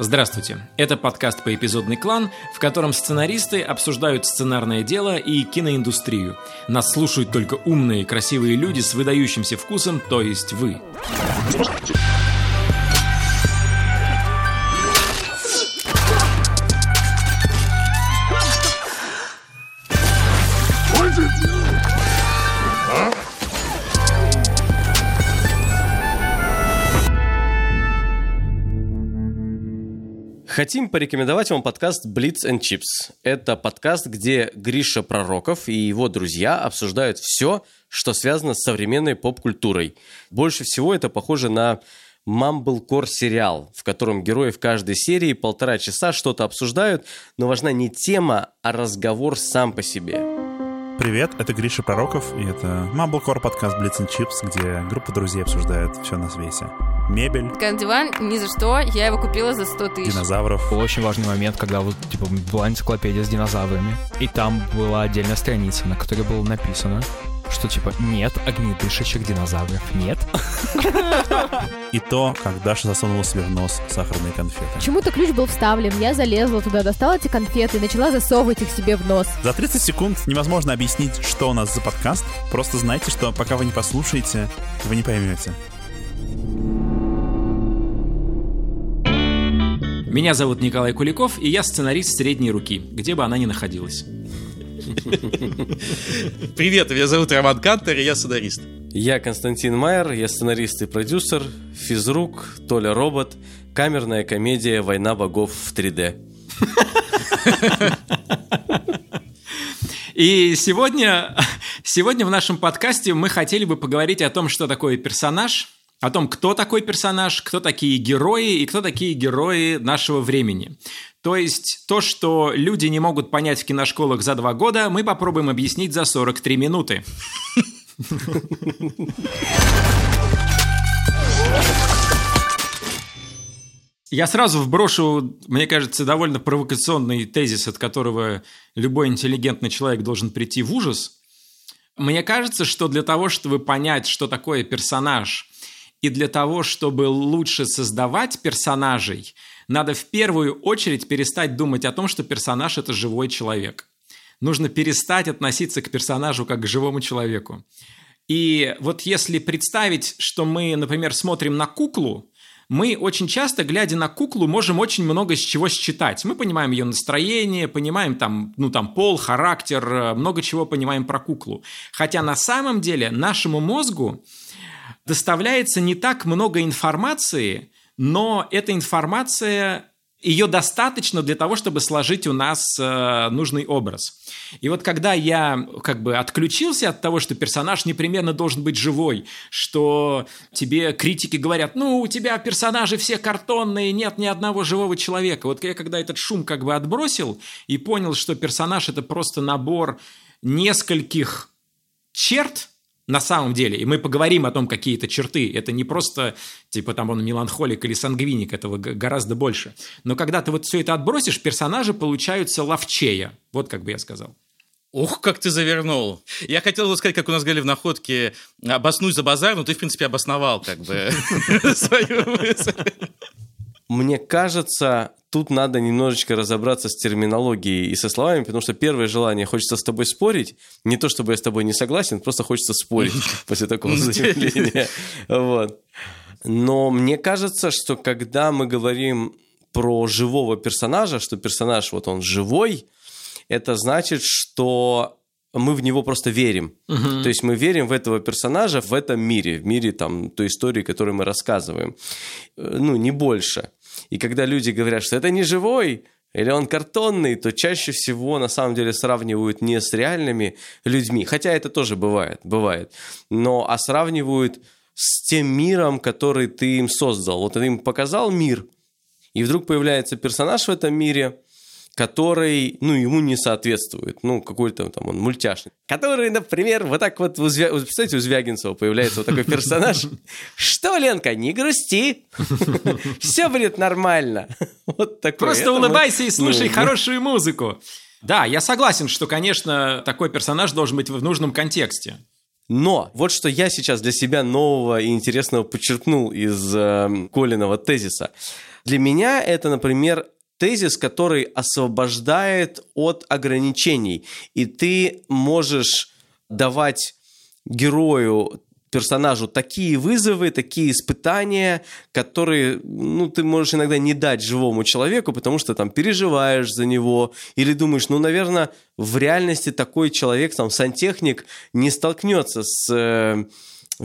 Здравствуйте. Это подкаст по эпизодный клан, в котором сценаристы обсуждают сценарное дело и киноиндустрию. Нас слушают только умные, красивые люди с выдающимся вкусом, то есть вы. Хотим порекомендовать вам подкаст Blitz and Chips. Это подкаст, где Гриша Пророков и его друзья обсуждают все, что связано с современной поп-культурой. Больше всего это похоже на Mumblecore сериал, в котором герои в каждой серии полтора часа что-то обсуждают, но важна не тема, а разговор сам по себе. Привет, это Гриша Пророков, и это Mumblecore подкаст Blitz and Chips, где группа друзей обсуждает все на свете мебель. Диван ни за что, я его купила за 100 тысяч. Динозавров. Был очень важный момент, когда вот, типа, была энциклопедия с динозаврами, и там была отдельная страница, на которой было написано, что типа нет огнедышащих динозавров, нет. И то, как Даша засунула себе в нос сахарные конфеты. Почему-то ключ был вставлен, я залезла туда, достала эти конфеты и начала засовывать их себе в нос. За 30 секунд невозможно объяснить, что у нас за подкаст. Просто знайте, что пока вы не послушаете, вы не поймете. Меня зовут Николай Куликов, и я сценарист средней руки, где бы она ни находилась. Привет, меня зовут Роман Кантер, и я сценарист. Я Константин Майер, я сценарист и продюсер, физрук, Толя Робот, камерная комедия «Война богов в 3D». И сегодня, сегодня в нашем подкасте мы хотели бы поговорить о том, что такое персонаж – о том, кто такой персонаж, кто такие герои и кто такие герои нашего времени. То есть то, что люди не могут понять в киношколах за два года, мы попробуем объяснить за 43 минуты. Я сразу вброшу, мне кажется, довольно провокационный тезис, от которого любой интеллигентный человек должен прийти в ужас. Мне кажется, что для того, чтобы понять, что такое персонаж, и для того, чтобы лучше создавать персонажей, надо в первую очередь перестать думать о том, что персонаж – это живой человек. Нужно перестать относиться к персонажу как к живому человеку. И вот если представить, что мы, например, смотрим на куклу, мы очень часто, глядя на куклу, можем очень много с чего считать. Мы понимаем ее настроение, понимаем там, ну, там пол, характер, много чего понимаем про куклу. Хотя на самом деле нашему мозгу доставляется не так много информации, но эта информация ее достаточно для того, чтобы сложить у нас э, нужный образ. И вот когда я как бы отключился от того, что персонаж непременно должен быть живой, что тебе критики говорят, ну, у тебя персонажи все картонные, нет ни одного живого человека. Вот я когда этот шум как бы отбросил и понял, что персонаж это просто набор нескольких черт, на самом деле. И мы поговорим о том, какие это черты. Это не просто, типа, там он меланхолик или сангвиник, этого гораздо больше. Но когда ты вот все это отбросишь, персонажи получаются ловчее. Вот как бы я сказал. Ух, как ты завернул. Я хотел бы сказать, как у нас говорили в находке, обоснуй за базар, но ты, в принципе, обосновал как бы свою мысль. Мне кажется, тут надо немножечко разобраться с терминологией и со словами, потому что первое желание хочется с тобой спорить, не то чтобы я с тобой не согласен, просто хочется спорить после такого заявления. Вот. Но мне кажется, что когда мы говорим про живого персонажа, что персонаж вот он живой, это значит, что мы в него просто верим. Uh-huh. То есть мы верим в этого персонажа в этом мире, в мире там той истории, которую мы рассказываем. Э, ну, не больше. И когда люди говорят, что это не живой, или он картонный, то чаще всего на самом деле сравнивают не с реальными людьми, хотя это тоже бывает, бывает, но а сравнивают с тем миром, который ты им создал. Вот ты им показал мир, и вдруг появляется персонаж в этом мире, который, ну, ему не соответствует, ну, какой-то там он мультяшный, который, например, вот так вот, у Звя... представляете, у Звягинцева появляется вот такой персонаж, что, Ленка, не грусти, все будет нормально. Вот такой. Просто улыбайся и слушай хорошую музыку. Да, я согласен, что, конечно, такой персонаж должен быть в нужном контексте. Но вот что я сейчас для себя нового и интересного подчеркнул из э, Колиного тезиса – Для меня это, например, тезис, который освобождает от ограничений. И ты можешь давать герою персонажу такие вызовы, такие испытания, которые, ну, ты можешь иногда не дать живому человеку, потому что там переживаешь за него или думаешь, ну, наверное, в реальности такой человек, там, сантехник не столкнется с э,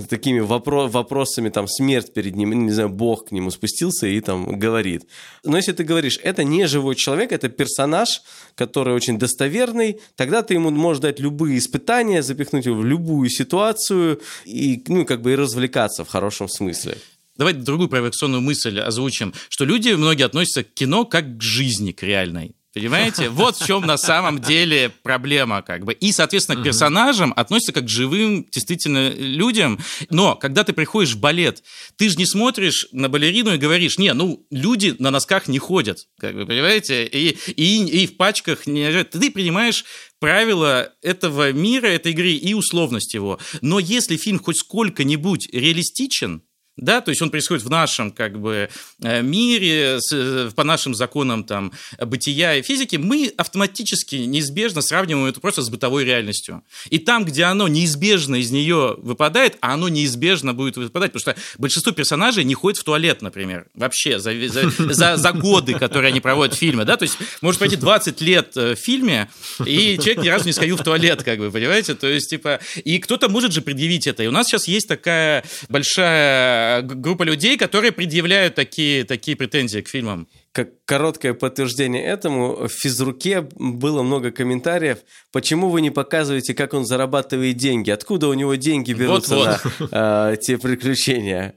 такими вопро- вопросами, там, смерть перед ним, не знаю, Бог к нему спустился и там говорит. Но если ты говоришь, это не живой человек, это персонаж, который очень достоверный, тогда ты ему можешь дать любые испытания, запихнуть его в любую ситуацию и, ну, как бы и развлекаться в хорошем смысле. Давайте другую провокационную мысль озвучим, что люди многие относятся к кино как к жизни, к реальной. Понимаете? Вот в чем на самом деле проблема, как бы. И, соответственно, к персонажам относятся как к живым, действительно, людям. Но, когда ты приходишь в балет, ты же не смотришь на балерину и говоришь, не, ну, люди на носках не ходят, как бы, понимаете? И, и, и в пачках не... Ты принимаешь правила этого мира, этой игры и условность его. Но если фильм хоть сколько-нибудь реалистичен, да, то есть он происходит в нашем как бы э, мире, э, по нашим законам там бытия и физики, мы автоматически неизбежно сравниваем это просто с бытовой реальностью. И там, где оно неизбежно из нее выпадает, а оно неизбежно будет выпадать, потому что большинство персонажей не ходит в туалет, например, вообще за, за, за, за годы, которые они проводят в фильме, да, то есть может пройти 20 лет э, в фильме, и человек ни разу не сходил в туалет, как бы, понимаете, то есть, типа, и кто-то может же предъявить это, и у нас сейчас есть такая большая группа людей, которые предъявляют такие, такие претензии к фильмам. Как короткое подтверждение этому, в физруке было много комментариев, почему вы не показываете, как он зарабатывает деньги, откуда у него деньги берутся Вот-вот. на э, те приключения.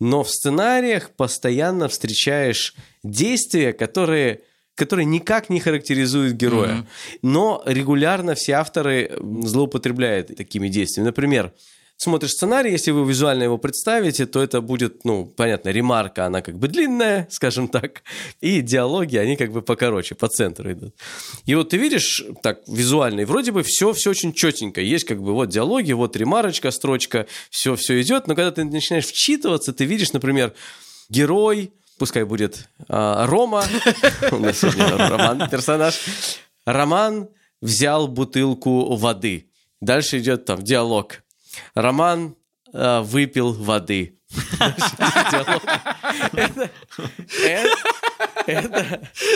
Но в сценариях постоянно встречаешь действия, которые которые никак не характеризуют героя. Мгм. Но регулярно все авторы злоупотребляют такими действиями. Например, смотришь сценарий, если вы визуально его представите, то это будет, ну, понятно, ремарка, она как бы длинная, скажем так, и диалоги, они как бы покороче, по центру идут. И вот ты видишь, так, визуально, и вроде бы все, все очень четенько. Есть как бы вот диалоги, вот ремарочка, строчка, все, все идет, но когда ты начинаешь вчитываться, ты видишь, например, герой, пускай будет а, Рома, у нас Роман персонаж, Роман взял бутылку воды. Дальше идет там диалог. Роман э, выпил воды.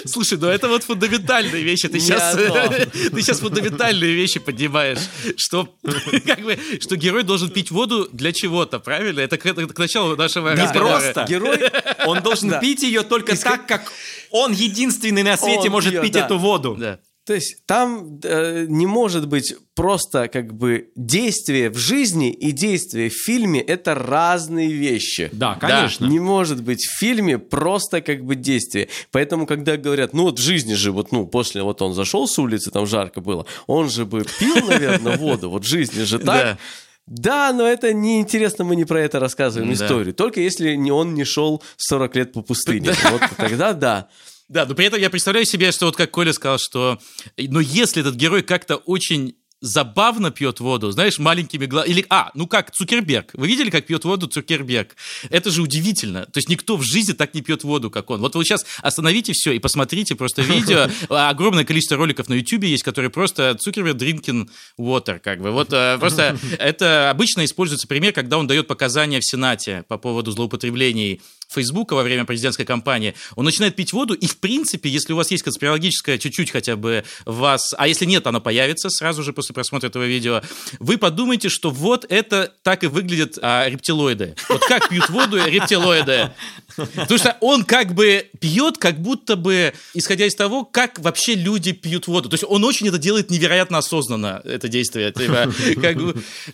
Слушай, ну это вот фундаментальные вещи. Ты сейчас, ты сейчас фундаментальные вещи поднимаешь. Что, как бы, что герой должен пить воду для чего-то, правильно? Это к, началу нашего Не разговора. просто. Герой Он должен пить ее только так, как он единственный на свете может пить эту воду. Да. То есть там э, не может быть просто как бы действие в жизни и действие в фильме это разные вещи. Да, конечно. Не может быть в фильме просто как бы действие. Поэтому, когда говорят, ну вот в жизни же, вот, ну, после вот он зашел с улицы, там жарко было, он же бы пил, наверное, воду, вот в жизни же так. Да. Да, но это неинтересно, мы не про это рассказываем Да. историю. Только если он не шел 40 лет по пустыне. Вот тогда да. Да, но при этом я представляю себе, что вот как Коля сказал, что но если этот герой как-то очень забавно пьет воду, знаешь, маленькими глазами. Или, а, ну как, Цукерберг. Вы видели, как пьет воду Цукерберг? Это же удивительно. То есть никто в жизни так не пьет воду, как он. Вот вы сейчас остановите все и посмотрите просто видео. Огромное количество роликов на YouTube есть, которые просто Цукерберг drinking water, как бы. Вот э, просто это обычно используется пример, когда он дает показания в Сенате по поводу злоупотреблений Фейсбука во время президентской кампании, он начинает пить воду, и, в принципе, если у вас есть конспирологическое чуть-чуть хотя бы вас, а если нет, оно появится сразу же после просмотра этого видео, вы подумаете, что вот это так и выглядят а, рептилоиды. Вот как пьют воду рептилоиды. Потому что он как бы пьет, как будто бы, исходя из того, как вообще люди пьют воду. То есть он очень это делает невероятно осознанно, это действие. Типа, как,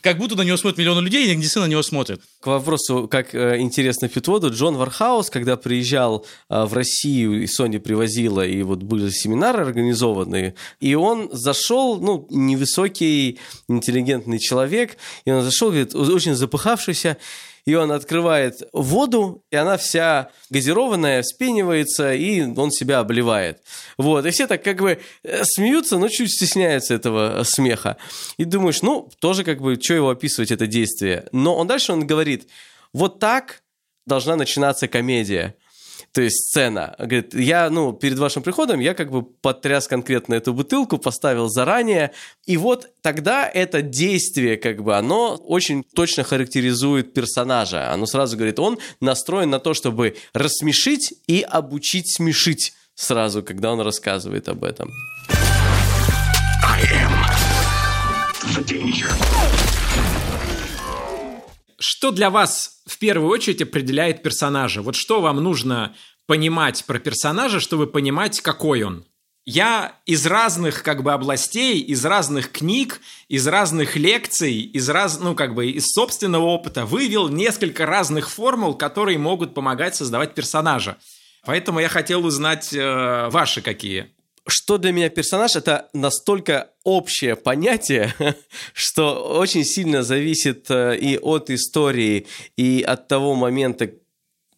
как будто на него смотрят миллионы людей, и действительно на него смотрят. К вопросу, как э, интересно пьют воду, Джон Ворхаус, когда приезжал э, в Россию, и Sony привозила, и вот были семинары организованные, и он зашел, ну, невысокий, интеллигентный человек, и он зашел, говорит, очень запыхавшийся, и он открывает воду, и она вся газированная, вспенивается, и он себя обливает. Вот, и все так как бы э, смеются, но чуть стесняются этого э, смеха. И думаешь, ну, тоже как бы, что его описывать, это действие. Но он дальше он говорит, вот так должна начинаться комедия. То есть сцена. Говорит, я, ну, перед вашим приходом я как бы потряс конкретно эту бутылку, поставил заранее. И вот тогда это действие, как бы, оно очень точно характеризует персонажа. Оно сразу говорит, он настроен на то, чтобы рассмешить и обучить смешить сразу, когда он рассказывает об этом. Что для вас в первую очередь определяет персонажа? Вот что вам нужно понимать про персонажа, чтобы понимать, какой он? Я из разных как бы областей, из разных книг, из разных лекций, из раз, ну как бы из собственного опыта вывел несколько разных формул, которые могут помогать создавать персонажа. Поэтому я хотел узнать э, ваши какие. Что для меня персонаж, это настолько общее понятие, что очень сильно зависит э, и от истории, и от того момента,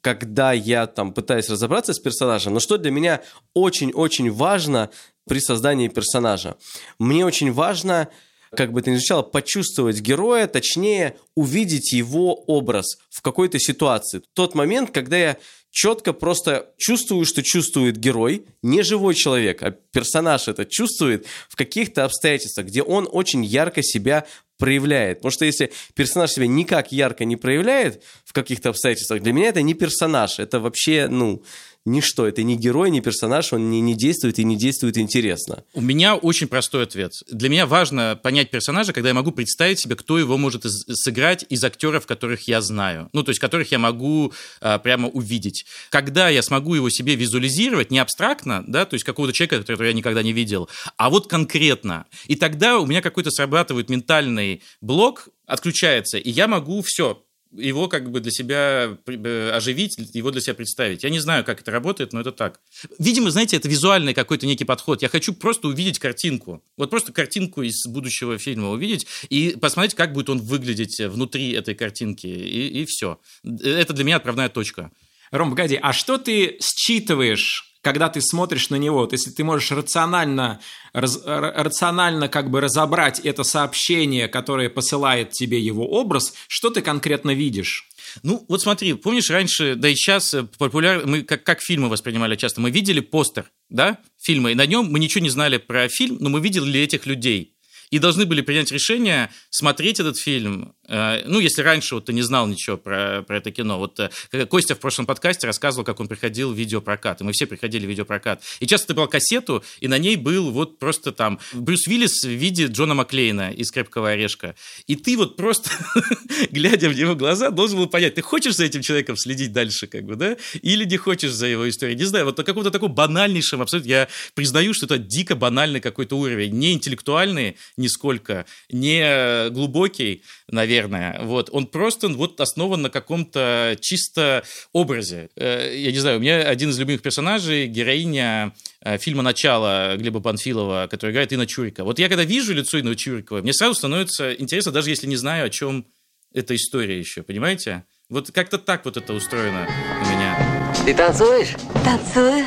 когда я там пытаюсь разобраться с персонажем, но что для меня очень-очень важно при создании персонажа. Мне очень важно, как бы ты ни звучало, почувствовать героя, точнее, увидеть его образ в какой-то ситуации. Тот момент, когда я четко просто чувствую, что чувствует герой, не живой человек, а персонаж это чувствует в каких-то обстоятельствах, где он очень ярко себя проявляет. Потому что если персонаж себя никак ярко не проявляет в каких-то обстоятельствах, для меня это не персонаж, это вообще, ну, ничто. Это не герой, не персонаж, он не, не действует и не действует интересно. У меня очень простой ответ. Для меня важно понять персонажа, когда я могу представить себе, кто его может сыграть из актеров, которых я знаю. Ну, то есть, которых я могу а, прямо увидеть. Когда я смогу его себе визуализировать, не абстрактно, да, то есть какого-то человека, которого я никогда не видел, а вот конкретно. И тогда у меня какой-то срабатывает ментальный блок, отключается, и я могу все его как бы для себя э, оживить, его для себя представить. Я не знаю, как это работает, но это так. Видимо, знаете, это визуальный какой-то некий подход. Я хочу просто увидеть картинку. Вот просто картинку из будущего фильма увидеть и посмотреть, как будет он выглядеть внутри этой картинки. И, и все. Это для меня отправная точка. Ром, погоди, а что ты считываешь когда ты смотришь на него, вот если ты можешь рационально, раз, рационально как бы разобрать это сообщение, которое посылает тебе его образ, что ты конкретно видишь? Ну, вот смотри, помнишь, раньше, да и сейчас популярно, мы как, как фильмы воспринимали часто, мы видели постер, да, фильма, и на нем мы ничего не знали про фильм, но мы видели этих людей. И должны были принять решение смотреть этот фильм Э, ну, если раньше вот ты не знал ничего про, про это кино. Вот э, Костя в прошлом подкасте рассказывал, как он приходил в видеопрокат, и мы все приходили в видеопрокат. И часто ты брал кассету, и на ней был вот просто там Брюс Уиллис в виде Джона Маклейна из «Крепкого орешка». И ты вот просто, глядя в его глаза, должен был понять, ты хочешь за этим человеком следить дальше, как бы, да, или не хочешь за его историей. Не знаю, вот на каком-то таком банальнейшем, абсолютно, я признаю, что это дико банальный какой-то уровень, не интеллектуальный нисколько, не глубокий, наверное. Вот. Он просто вот основан на каком-то чисто образе. Э, я не знаю, у меня один из любимых персонажей, героиня э, фильма «Начало» Глеба Панфилова, который играет Инна Чурика. Вот я когда вижу лицо Инны Чурикова, мне сразу становится интересно, даже если не знаю, о чем эта история еще, понимаете? Вот как-то так вот это устроено у меня. Ты танцуешь? Танцую.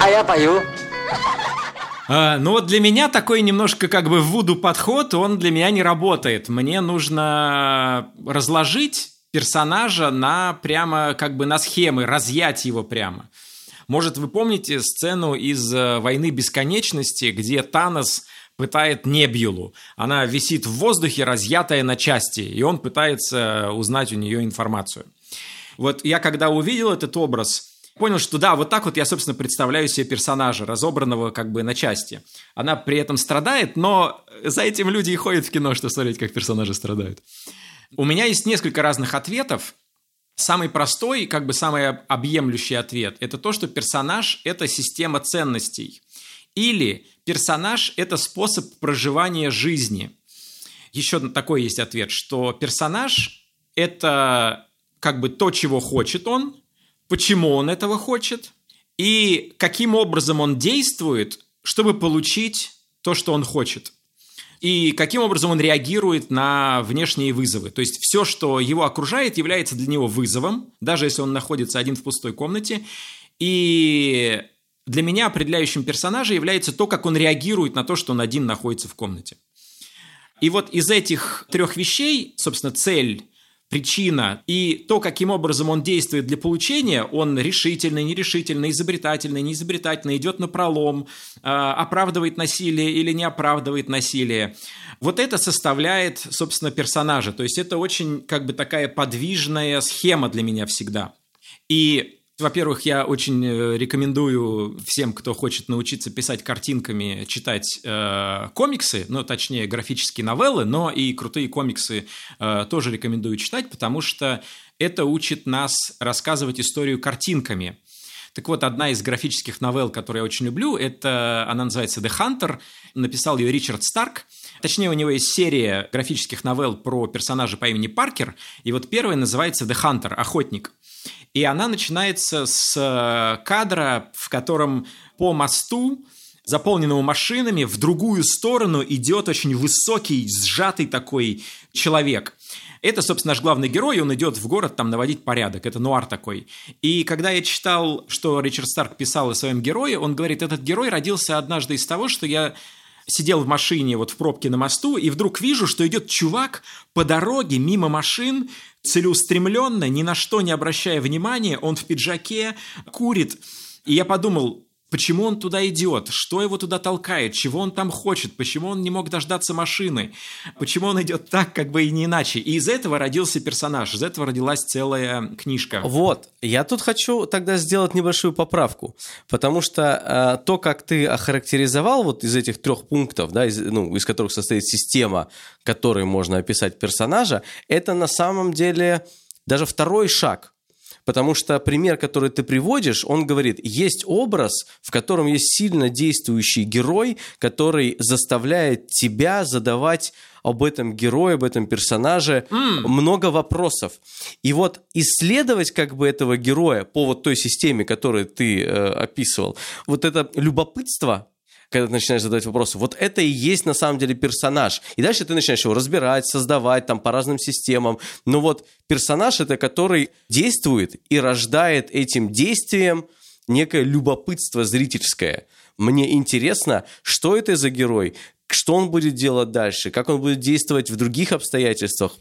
А я пою. А, ну вот для меня такой немножко как бы вуду подход, он для меня не работает. Мне нужно разложить персонажа на прямо как бы на схемы, разъять его прямо. Может, вы помните сцену из э, «Войны бесконечности», где Танос пытает Небьюлу. Она висит в воздухе, разъятая на части, и он пытается узнать у нее информацию. Вот я когда увидел этот образ, понял, что да, вот так вот я, собственно, представляю себе персонажа, разобранного как бы на части. Она при этом страдает, но за этим люди и ходят в кино, чтобы смотреть, как персонажи страдают. У меня есть несколько разных ответов. Самый простой, как бы самый объемлющий ответ – это то, что персонаж – это система ценностей. Или персонаж – это способ проживания жизни. Еще такой есть ответ, что персонаж – это как бы то, чего хочет он, почему он этого хочет и каким образом он действует, чтобы получить то, что он хочет. И каким образом он реагирует на внешние вызовы. То есть все, что его окружает, является для него вызовом, даже если он находится один в пустой комнате. И для меня определяющим персонажа является то, как он реагирует на то, что он один находится в комнате. И вот из этих трех вещей, собственно, цель, причина и то, каким образом он действует для получения, он решительный, нерешительный, изобретательный, неизобретательный, идет на пролом, э, оправдывает насилие или не оправдывает насилие. Вот это составляет, собственно, персонажа. То есть это очень как бы такая подвижная схема для меня всегда. И во-первых, я очень э, рекомендую всем, кто хочет научиться писать картинками, читать э, комиксы, ну, точнее, графические новеллы, но и крутые комиксы э, тоже рекомендую читать, потому что это учит нас рассказывать историю картинками. Так вот, одна из графических новелл, которую я очень люблю, это, она называется «The Hunter», написал ее Ричард Старк, Точнее, у него есть серия графических новелл про персонажа по имени Паркер, и вот первая называется «The Hunter», «Охотник». И она начинается с э, кадра, в котором по мосту, заполненному машинами, в другую сторону идет очень высокий, сжатый такой человек. Это, собственно, наш главный герой, он идет в город там наводить порядок, это нуар такой. И когда я читал, что Ричард Старк писал о своем герое, он говорит, этот герой родился однажды из того, что я сидел в машине вот в пробке на мосту, и вдруг вижу, что идет чувак по дороге мимо машин, целеустремленно, ни на что не обращая внимания, он в пиджаке, курит. И я подумал, Почему он туда идет? Что его туда толкает? Чего он там хочет? Почему он не мог дождаться машины? Почему он идет так, как бы и не иначе? И из этого родился персонаж, из этого родилась целая книжка. Вот, я тут хочу тогда сделать небольшую поправку, потому что э, то, как ты охарактеризовал вот из этих трех пунктов, да, из, ну, из которых состоит система, которой можно описать персонажа, это на самом деле даже второй шаг Потому что пример, который ты приводишь, он говорит, есть образ, в котором есть сильно действующий герой, который заставляет тебя задавать об этом герое, об этом персонаже mm. много вопросов. И вот исследовать как бы этого героя по вот той системе, которую ты э, описывал, вот это любопытство, когда ты начинаешь задавать вопросы. Вот это и есть на самом деле персонаж. И дальше ты начинаешь его разбирать, создавать там по разным системам. Но вот персонаж это который действует и рождает этим действием некое любопытство зрительское. Мне интересно, что это за герой, что он будет делать дальше, как он будет действовать в других обстоятельствах.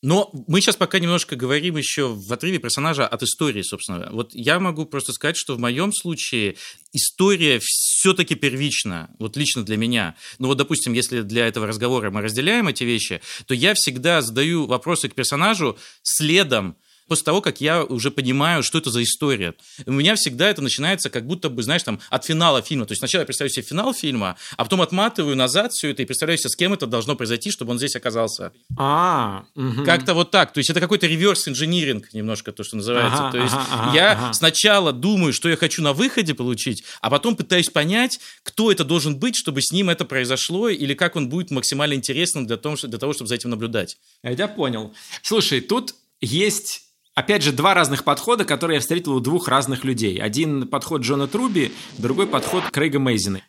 Но мы сейчас пока немножко говорим еще в отрыве персонажа от истории, собственно. Вот я могу просто сказать, что в моем случае история все-таки первична, вот лично для меня. Ну вот, допустим, если для этого разговора мы разделяем эти вещи, то я всегда задаю вопросы к персонажу следом после того, как я уже понимаю, что это за история. У меня всегда это начинается как будто бы, знаешь, там, от финала фильма. То есть сначала я представляю себе финал фильма, а потом отматываю назад все это и представляю себе, с кем это должно произойти, чтобы он здесь оказался. А, угу. Как-то вот так. То есть это какой-то реверс-инжиниринг немножко, то, что называется. Ага, то есть ага, я ага. сначала думаю, что я хочу на выходе получить, а потом пытаюсь понять, кто это должен быть, чтобы с ним это произошло, или как он будет максимально интересным для того, для того чтобы за этим наблюдать. Я тебя понял. Слушай, тут есть Опять же, два разных подхода, которые я встретил у двух разных людей. Один подход Джона Труби, другой подход Крейга Мейзина.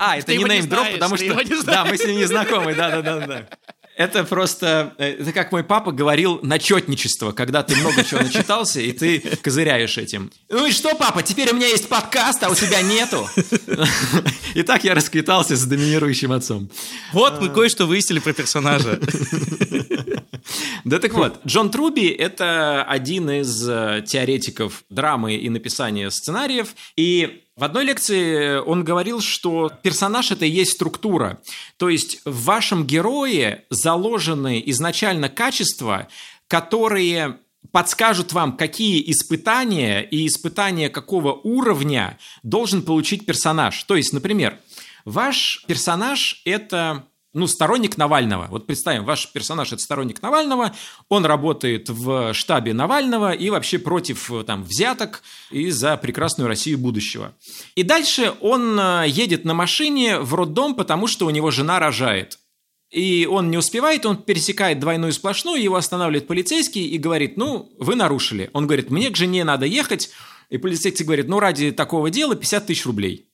А, это Ты не неймдроп, потому ты что... его не Да, мы с ним не знакомы, да-да-да. Это просто, э, это как мой папа говорил, начетничество, когда ты много чего начитался, и ты козыряешь этим. Ну и что, папа, теперь у меня есть подкаст, а у тебя нету. И так я расквитался с доминирующим отцом. Вот мы кое-что выяснили про персонажа. Да так вот, Джон Труби – это один из э, теоретиков драмы и написания сценариев, и в одной лекции он говорил, что персонаж – это и есть структура. То есть в вашем герое заложены изначально качества, которые подскажут вам, какие испытания и испытания какого уровня должен получить персонаж. То есть, например, ваш персонаж – это ну, сторонник Навального. Вот представим, ваш персонаж – это сторонник Навального, он работает в штабе Навального и вообще против там, взяток и за прекрасную Россию будущего. И дальше он э, едет на машине в роддом, потому что у него жена рожает. И он не успевает, он пересекает двойную сплошную, его останавливает полицейский и говорит, ну, вы нарушили. Он говорит, мне к жене надо ехать. И полицейский говорит, ну, ради такого дела 50 тысяч рублей.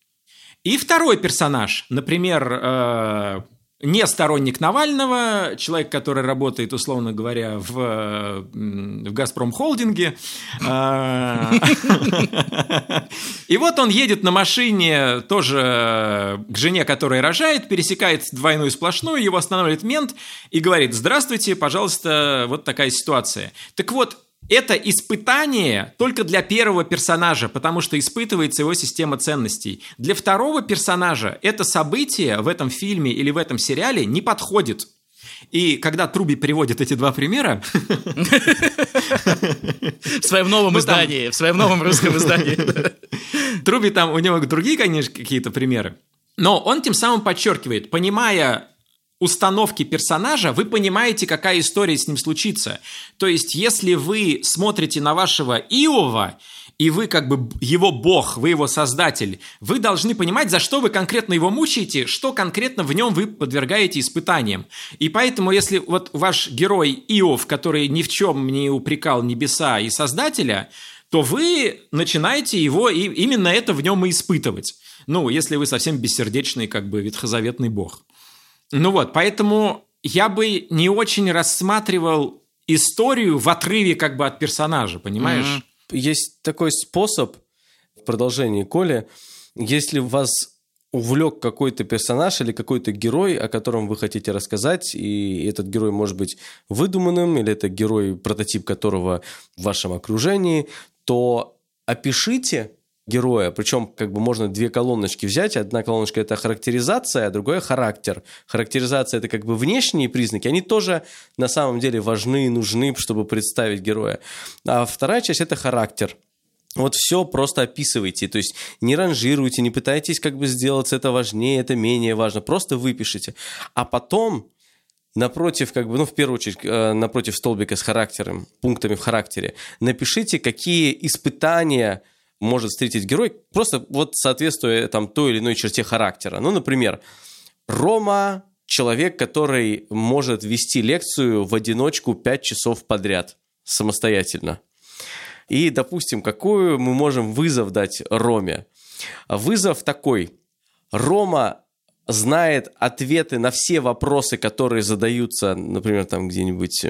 И второй персонаж, например, э, не сторонник Навального, человек, который работает, условно говоря, в, в «Газпром Холдинге». А, И вот он едет на машине тоже к жене, которая рожает, пересекает двойную сплошную, его останавливает мент и говорит, здравствуйте, пожалуйста, вот такая ситуация. Так вот, это испытание только для первого персонажа, потому что испытывается его система ценностей. Для второго персонажа это событие в этом фильме или в этом сериале не подходит. И когда Труби приводит эти два примера, В своем новом Ну, издании, в своем новом русском издании. Труби там, у него другие, конечно, какие-то примеры. Но он тем самым подчеркивает, понимая установки персонажа, вы понимаете, какая история с ним случится. То есть, если вы смотрите на вашего Иова, и вы как бы его бог, вы его создатель, вы должны понимать, за что вы конкретно его мучаете, что конкретно в нем вы подвергаете испытаниям. И поэтому, если вот ваш герой Иов, который ни в чем не упрекал небеса и создателя, то вы начинаете его и именно это в нем и испытывать. Ну, если вы совсем бессердечный, как бы ветхозаветный бог. Ну вот, поэтому я бы не очень рассматривал историю в отрыве как бы от персонажа, понимаешь? Есть такой способ в продолжении Коли, если вас увлек какой-то персонаж или какой-то герой, о котором вы хотите рассказать, и этот герой может быть выдуманным, или это герой, прототип которого в вашем окружении, то опишите героя, причем как бы можно две колоночки взять, одна колоночка это характеризация, а другая характер. Характеризация это как бы внешние признаки, они тоже на самом деле важны и нужны, чтобы представить героя. А вторая часть это характер. Вот все просто описывайте, то есть не ранжируйте, не пытайтесь как бы сделать это важнее, это менее важно, просто выпишите. А потом напротив, как бы, ну, в первую очередь, э, напротив столбика с характером, пунктами в характере, напишите, какие испытания может встретить герой, просто вот соответствуя там той или иной черте характера. Ну, например, Рома – человек, который может вести лекцию в одиночку 5 часов подряд самостоятельно. И, допустим, какую мы можем вызов дать Роме? Вызов такой. Рома знает ответы на все вопросы, которые задаются, например, там где-нибудь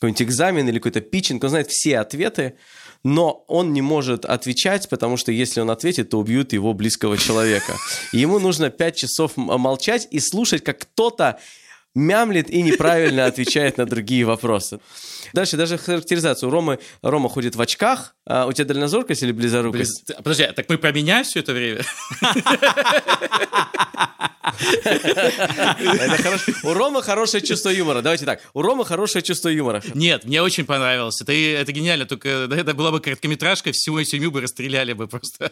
какой-нибудь экзамен или какой-то питчинг, он знает все ответы, но он не может отвечать, потому что если он ответит, то убьют его близкого человека. Ему нужно 5 часов молчать и слушать, как кто-то мямлит и неправильно отвечает на другие вопросы. Дальше даже характеризацию. У Ромы, Рома ходит в очках. А у тебя дальнозоркость или близорукость? Близ- Подожди, а так мы про меня все это время? У Ромы хорошее чувство юмора. Давайте так. У Ромы хорошее чувство юмора. Нет, мне очень понравилось. Это, это гениально. Только это была бы короткометражка, всю семью бы расстреляли бы просто.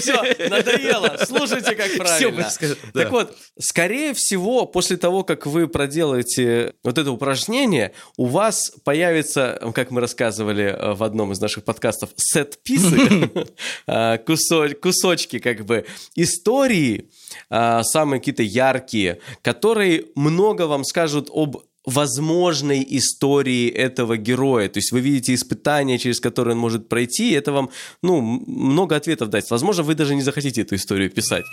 Все, надоело. Слушайте, как правильно. Так вот, скорее всего, после того, как вы проделаете вот это упражнение, у вас появится, как мы рассказывали э, в одном из наших подкастов, сет-писы, кусо- кусочки как бы истории, э, самые какие-то яркие, которые много вам скажут об возможной истории этого героя. То есть вы видите испытания, через которые он может пройти, и это вам ну, много ответов даст. Возможно, вы даже не захотите эту историю писать.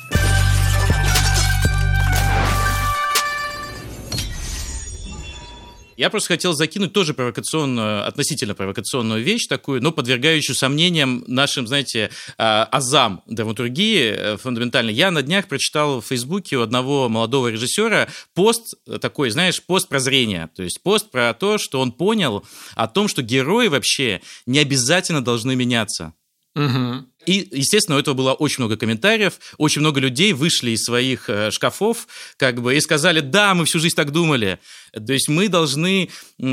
Я просто хотел закинуть тоже провокационную, относительно провокационную вещь такую, но подвергающую сомнениям нашим, знаете, а, азам драматургии э, фундаментально. Я на днях прочитал в Фейсбуке у одного молодого режиссера пост такой, знаешь, пост прозрения. То есть пост про то, что он понял о том, что герои вообще не обязательно должны меняться. Мгм. И, естественно, у этого было очень много комментариев, очень много людей вышли из своих э, шкафов, как бы, и сказали, да, мы всю жизнь так думали. То есть мы должны,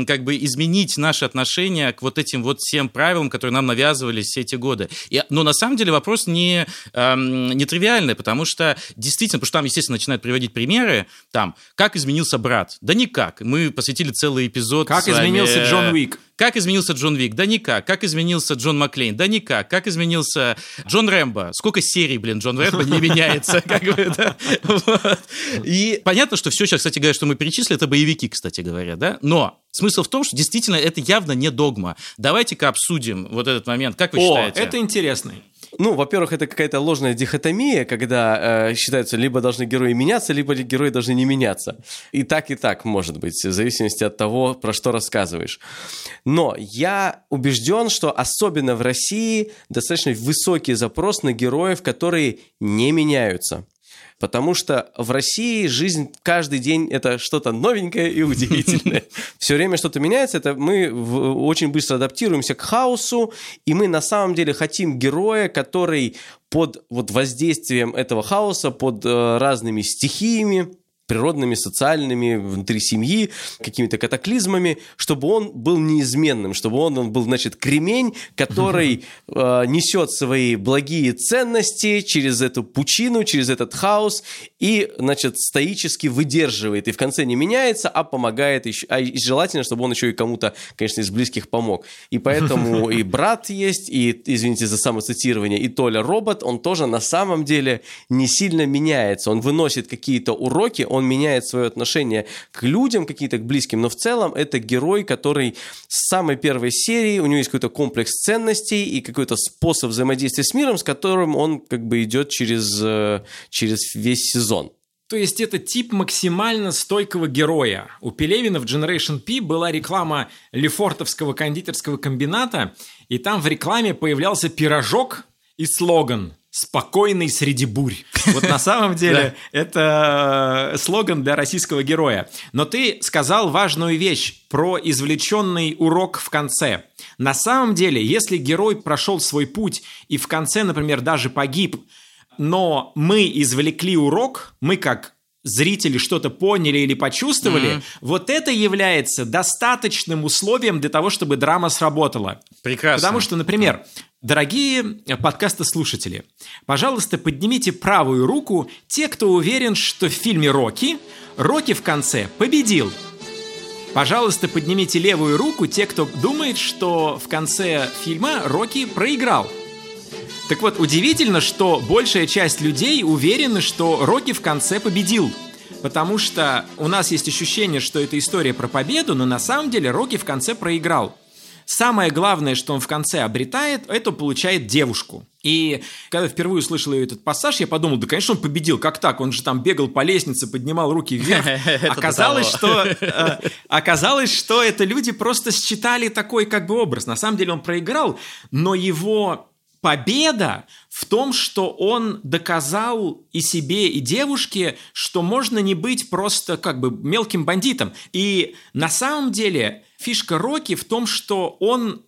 как бы, изменить наши отношения к вот этим вот всем правилам, которые нам навязывались все эти годы. И, но на самом деле вопрос не, эм, не тривиальный, потому что действительно, потому что там, естественно, начинают приводить примеры, там, как изменился брат? Да никак. Мы посвятили целый эпизод. Как вами, изменился Джон Уик? как изменился Джон Вик? Да никак. Как изменился Джон Маклейн? Да никак. Как изменился Джон Рэмбо? Сколько серий, блин, Джон Рэмбо не меняется? как бы, да? Вот. И понятно, что все сейчас, кстати говоря, что мы перечислили, это боевики, кстати говоря, да? Но Смысл в том, что действительно это явно не догма. Давайте-ка обсудим вот этот момент. Как вы О, считаете? это интересный. Ну, во-первых, это какая-то ложная дихотомия, когда э, считается, либо должны герои меняться, либо герои должны не меняться. И так, и так может быть, в зависимости от того, про что рассказываешь. Но я убежден, что особенно в России достаточно высокий запрос на героев, которые не меняются. Потому что в России жизнь каждый день это что-то новенькое и удивительное. Все время что-то меняется, это мы очень быстро адаптируемся к хаосу, и мы на самом деле хотим героя, который под вот воздействием этого хаоса, под э, разными стихиями, природными, социальными, внутри семьи, какими-то катаклизмами, чтобы он был неизменным, чтобы он, он был, значит, кремень, который э, несет свои благие ценности через эту пучину, через этот хаос и, значит, стоически выдерживает. И в конце не меняется, а помогает еще. А и желательно, чтобы он еще и кому-то, конечно, из близких помог. И поэтому и брат есть, и, извините за самоцитирование, и Толя робот, он тоже на самом деле не сильно меняется. Он выносит какие-то уроки, он меняет свое отношение к людям, какие-то к близким, но в целом это герой, который с самой первой серии, у него есть какой-то комплекс ценностей и какой-то способ взаимодействия с миром, с которым он как бы идет через, э, через весь сезон. То есть это тип максимально стойкого героя. У Пелевина в Generation P была реклама Лефортовского кондитерского комбината, и там в рекламе появлялся пирожок и слоган «Спокойный среди бурь». Вот на самом деле это э, слоган для российского героя. Но ты сказал важную вещь про извлеченный урок в конце. На самом деле, если герой прошел свой путь и в конце, например, даже погиб, но мы извлекли урок, мы как зрители что-то поняли или почувствовали, вот это является достаточным условием для того, чтобы драма сработала. Прекрасно. Потому что, например, дорогие подкастослушатели, пожалуйста, поднимите правую руку те, кто уверен, что в фильме «Рокки» Рокки в конце победил. Пожалуйста, поднимите левую руку те, кто думает, что в конце фильма Рокки проиграл. Так вот, удивительно, что большая часть людей уверены, что Рокки в конце победил. Потому что у нас есть ощущение, что это история про победу, но на самом деле Рокки в конце проиграл. Самое главное, что он в конце обретает, это получает девушку. И когда впервые услышал ее этот пассаж, я подумал, да, конечно, он победил. Как так? Он же там бегал по лестнице, поднимал руки вверх. Оказалось, что, э, оказалось, что это люди просто считали такой как бы образ. На самом деле он проиграл, но его победа в том, что он доказал и себе, и девушке, что можно не быть просто как бы мелким бандитом. И на самом деле фишка Рокки в том, что он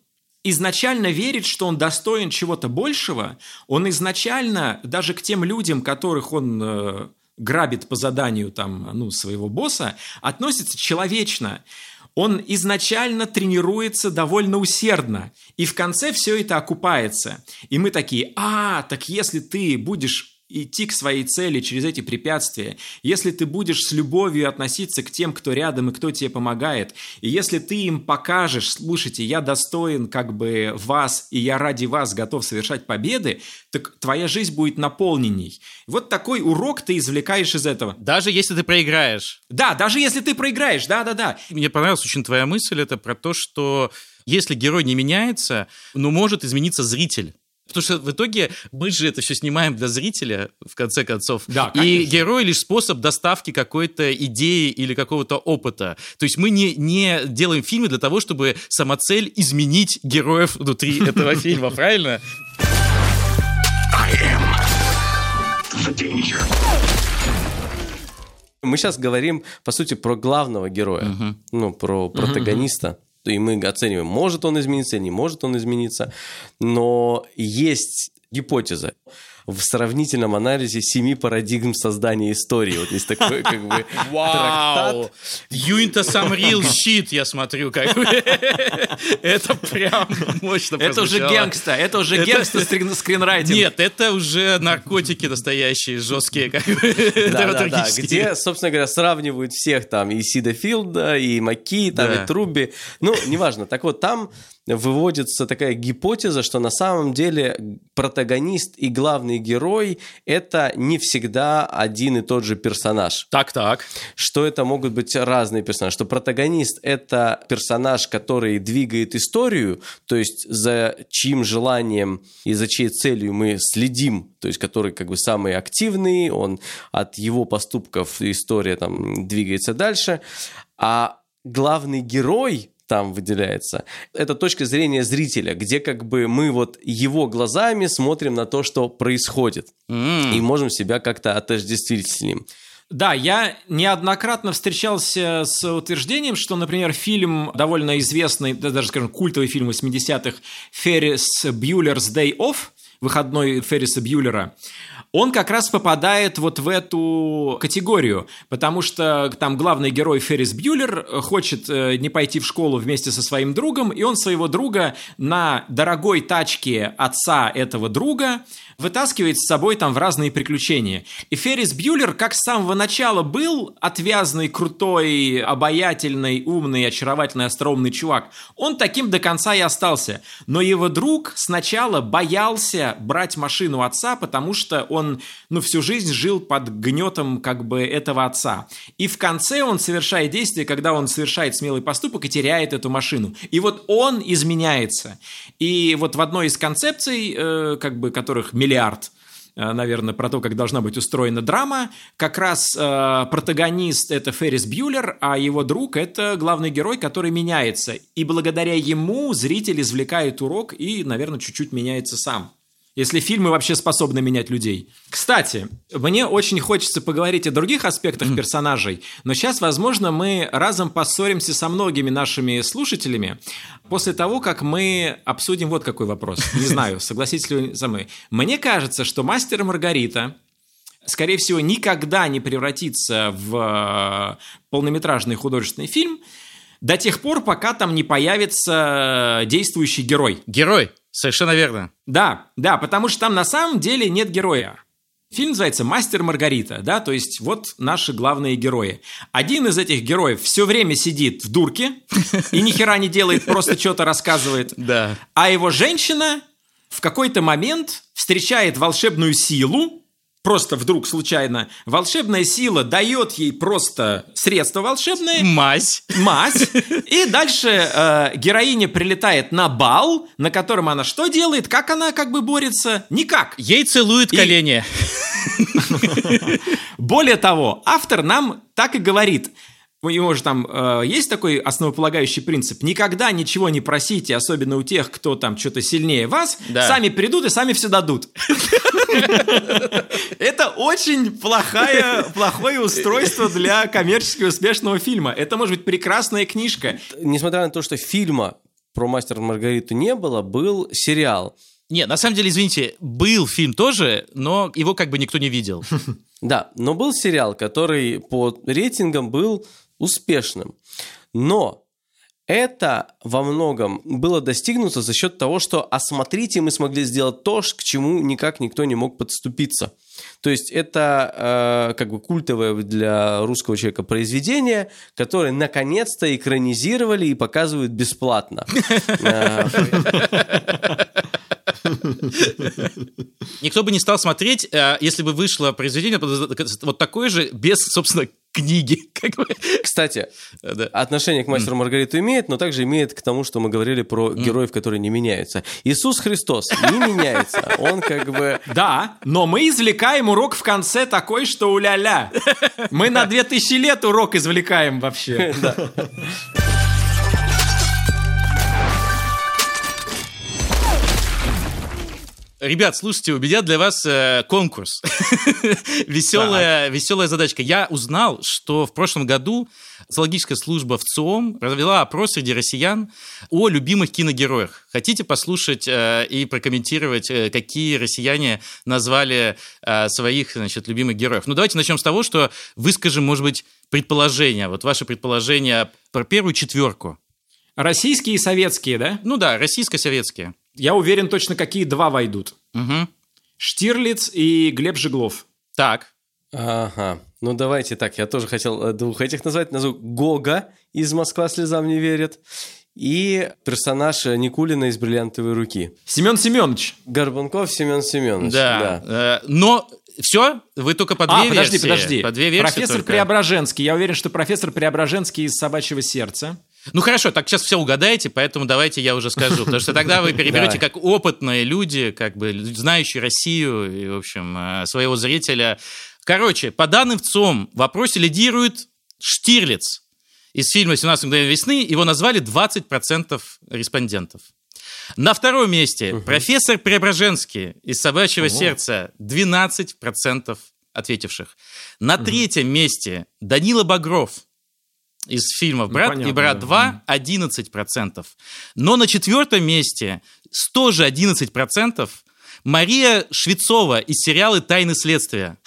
изначально верит, что он достоин чего-то большего. Он изначально даже к тем людям, которых он э, грабит по заданию там, ну, своего босса, относится человечно он изначально тренируется довольно усердно, и в конце все это окупается. И мы такие, а, так если ты будешь идти к своей цели через эти препятствия, если ты будешь с любовью относиться к тем, кто рядом и кто тебе помогает, и если ты им покажешь, слушайте, я достоин как бы вас, и я ради вас готов совершать победы, так твоя жизнь будет наполненней. Вот такой урок ты извлекаешь из этого. Даже если ты проиграешь. Да, даже если ты проиграешь, да-да-да. Мне понравилась очень твоя мысль, это про то, что если герой не меняется, ну, может измениться зритель. Потому что в итоге мы же это все снимаем для зрителя, в конце концов. Да, и конечно. герой лишь способ доставки какой-то идеи или какого-то опыта. То есть мы не, не делаем фильмы для того, чтобы самоцель изменить героев внутри этого фильма, правильно? Мы сейчас говорим, по сути, про главного героя, ну, про протагониста. И мы оцениваем, может он измениться, не может он измениться. Но есть гипотеза в сравнительном анализе семи парадигм создания истории. Вот есть такой, как бы, Вау! You into some real shit, я смотрю, как бы. Это прям мощно Это уже гангста, это уже скрин- скринрайтинг. Нет, это уже наркотики настоящие, жесткие, как бы, Да, да, да, драматургические. где, собственно говоря, сравнивают всех там, и Сида Филда, и Маки, там, Да. и Труби. Ну, неважно. Так вот, там выводится такая гипотеза, что на самом деле протагонист и главный герой – это не всегда один и тот же персонаж. Так-так. Что это могут быть разные персонажи. Что протагонист – это персонаж, который двигает историю, то есть за чьим желанием и за чьей целью мы следим, то есть который как бы самый активный, он от его поступков история там двигается дальше. А главный герой там выделяется. Это точка зрения зрителя, где как бы мы вот его глазами смотрим на то, что происходит. И можем себя как-то отождествить с ним. Да, я неоднократно встречался с утверждением, что, например, фильм довольно известный, да, даже, скажем, культовый фильм 80-х «Феррис Бьюлер's Day Off», выходной Ферриса Бьюлера, он как раз попадает вот в эту категорию, потому что там главный герой Феррис Бьюлер хочет э, не пойти в школу вместе со своим другом, и он своего друга на дорогой тачке отца этого друга вытаскивает с собой там в разные приключения. И Феррис Бьюлер как с самого начала был отвязный, крутой, обаятельный, умный, очаровательный, остроумный чувак. Он таким до конца и остался. Но его друг сначала боялся брать машину отца, потому что он, ну, всю жизнь жил под гнетом как бы этого отца. И в конце он совершает действие, когда он совершает смелый поступок и теряет эту машину. И вот он изменяется. И вот в одной из концепций, э, как бы, которых миллиард, э, наверное, про то, как должна быть устроена драма. Как раз э, протагонист это Феррис Бьюлер, а его друг это главный герой, который меняется. И благодаря ему зритель извлекает урок и, наверное, чуть-чуть меняется сам. Если фильмы вообще способны менять людей. Кстати, мне очень хочется поговорить о других аспектах персонажей, но сейчас, возможно, мы разом поссоримся со многими нашими слушателями после того, как мы обсудим вот какой вопрос. Не знаю, согласитесь ли вы со мной. Мне кажется, что «Мастер и Маргарита» скорее всего, никогда не превратится в э, полнометражный художественный фильм до тех пор, пока там не появится действующий герой. Герой, совершенно верно. Да, да, потому что там на самом деле нет героя. Фильм называется «Мастер Маргарита», да, то есть вот наши главные герои. Один из этих героев все время сидит в дурке и ни хера не делает, просто что-то рассказывает. Да. А его женщина в какой-то момент встречает волшебную силу, просто вдруг случайно, волшебная сила дает ей просто средство волшебное, Мазь. мать. И дальше э, героиня прилетает на бал, на котором она что делает? Как она как бы борется? Никак. Ей целуют И- колени. Более того, автор нам так и говорит. У него же там э, есть такой основополагающий принцип. Никогда ничего не просите, особенно у тех, кто там что-то сильнее вас. Да. Сами придут и сами все дадут. Это очень плохое, плохое устройство для коммерчески успешного фильма. Это может быть прекрасная книжка. Несмотря на то, что фильма про «Мастер и Маргариту» не было, был сериал. Не, на самом деле, извините, был фильм тоже, но его как бы никто не видел. Да, но был сериал, который по рейтингам был успешным. Но это во многом было достигнуто за счет того, что, а смотрите, мы смогли сделать то, к чему никак никто не мог подступиться. То есть это э, как бы культовое для русского человека произведение, которое наконец-то экранизировали и показывают бесплатно. Э, Никто бы не стал смотреть, э, если бы вышло произведение вот такое же, без, собственно, книги. Как бы. Кстати, Да. отношение к мастеру Маргариту имеет, но также имеет к тому, что мы говорили про героев, которые не меняются. Иисус Христос не меняется. Он как бы... Да, но мы извлекаем урок в конце такой, что уля-ля. Мы на 2000 лет урок извлекаем вообще. Ребят, слушайте, у меня для вас э, конкурс. веселая, веселая задачка. Я узнал, что в прошлом году зоологическая служба в ЦИОМ провела опрос среди россиян о любимых киногероях. Хотите послушать э, и прокомментировать, э, какие россияне назвали э, своих значит, любимых героев? Ну, давайте начнем с того, что выскажем, может быть, предположения. Вот ваши предположения про первую четверку. Российские и советские, да? Ну да, российско-советские. Я уверен точно, какие два войдут. Мгм. Штирлиц и Глеб Жеглов. Так. Ага. Ну, давайте так. Я тоже хотел э, двух этих назвать. Назову Гога из «Москва слезам не верит». и персонаж Никулина из «Бриллиантовой руки». Семен Семенович. Горбунков Семен Семенович. Да. Э, Но все, вы только по две а, подожди, версии. подожди. По две версии профессор только. Преображенский. Я уверен, что профессор Преображенский из «Собачьего сердца». Ну хорошо, так сейчас все угадаете, поэтому давайте я уже скажу, потому что тогда вы переберете как опытные люди, как бы знающие Россию и, в общем, э, своего зрителя. Короче, по данным ВЦОМ, в вопросе лидирует Штирлиц из фильма «17 мгновений весны». Его назвали 20% респондентов. На втором месте профессор Преображенский из «Собачьего сердца» 12% ответивших. На третьем месте Данила Багров из фильмов «Брат» и понятно, «Брат да. 2» 11%. Но на четвертом месте тоже 11% Мария Швецова из сериала «Тайны следствия».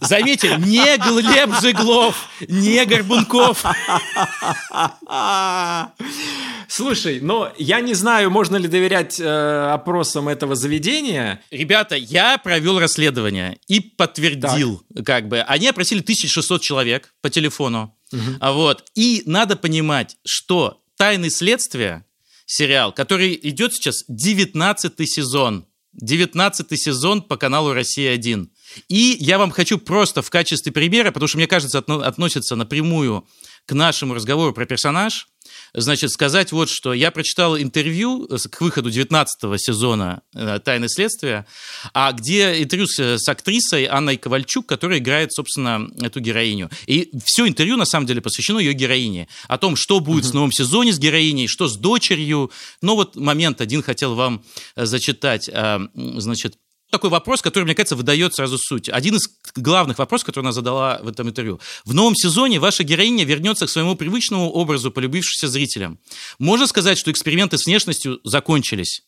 Заметьте, не Глеб Жеглов, не Горбунков. Слушай, но я не знаю, можно ли доверять э, опросам этого заведения. Ребята, я провел расследование и подтвердил, как бы, они опросили 1600 человек по телефону, А вот, и надо понимать, что «Тайны следствия» сериал, который идет сейчас 19 сезон, 19 сезон по каналу «Россия-1». И я вам хочу просто в качестве примера, потому что, мне кажется, отно- относится напрямую к нашему разговору про персонаж, значит, сказать вот что. Я прочитал интервью с- к выходу 19 сезона э, «Тайны следствия», а где интервью с, с актрисой Анной Ковальчук, которая играет, собственно, эту героиню. И все интервью, на самом деле, посвящено ее героине. О том, что будет в новом сезоне с героиней, что с дочерью. Но вот момент один хотел вам э, зачитать. А, Значит, такой вопрос, который, мне кажется, выдает сразу суть. Один из главных вопросов, который она задала в этом интервью. В новом сезоне ваша героиня вернется к своему привычному образу, полюбившись зрителям. Можно сказать, что эксперименты с внешностью закончились?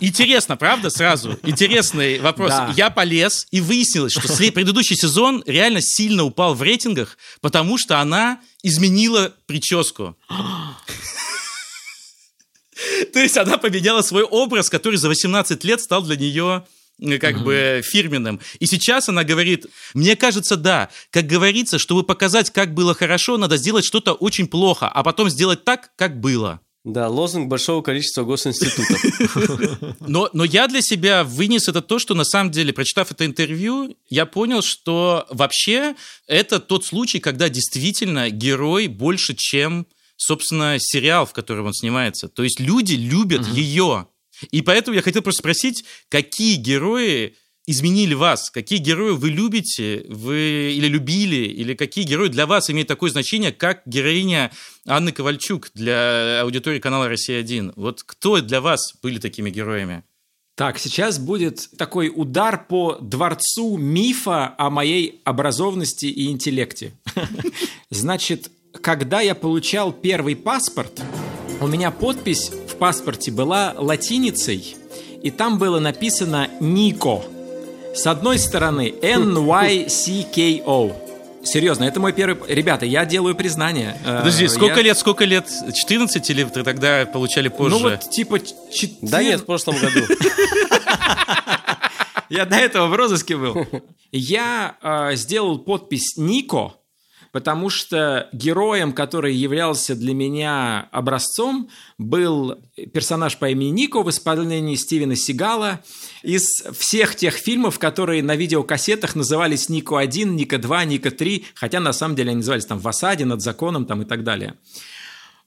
Интересно, правда, сразу? Интересный вопрос. Да. Я полез, и выяснилось, что предыдущий сезон реально сильно упал в рейтингах, потому что она изменила прическу. То есть она поменяла свой образ, который за 18 лет стал для нее как бы фирменным. И сейчас она говорит, мне кажется, да, как говорится, чтобы показать, как было хорошо, надо сделать что-то очень плохо, а потом сделать так, как было. Да, лозунг большого количества госинститутов. Но, но я для себя вынес это то, что на самом деле, прочитав это интервью, я понял, что вообще это тот случай, когда действительно герой больше, чем, собственно, сериал, в котором он снимается. То есть люди любят ее. И поэтому я хотел просто спросить, какие герои изменили вас? Какие герои вы любите, вы или любили, или какие герои для вас имеют такое значение, как героиня Анны Ковальчук для аудитории канала «Россия-1»? Вот кто для вас были такими героями? Так, сейчас будет такой удар по дворцу мифа о моей образованности и интеллекте. Значит, когда я получал первый паспорт, у меня подпись в паспорте была латиницей, и там было написано «Нико». С одной стороны N-Y-C-K-O. Серьезно, это мой первый... Ребята, я делаю признание. Э, Подожди, сколько я- лет, сколько лет? 14 или вы тогда получали позже? Ну вот, типа... чет- Да нет, в прошлом году. Я до этого в розыске был. Я э, сделал подпись Нико, потому что героем, который являлся для меня образцом, был персонаж по имени Нико в исполнении Стивена Сигала. Из всех тех фильмов, которые на видеокассетах назывались Нико-1, Ника-2, Ника-3, хотя на самом деле они назывались там «В осаде», «Над законом» там и так далее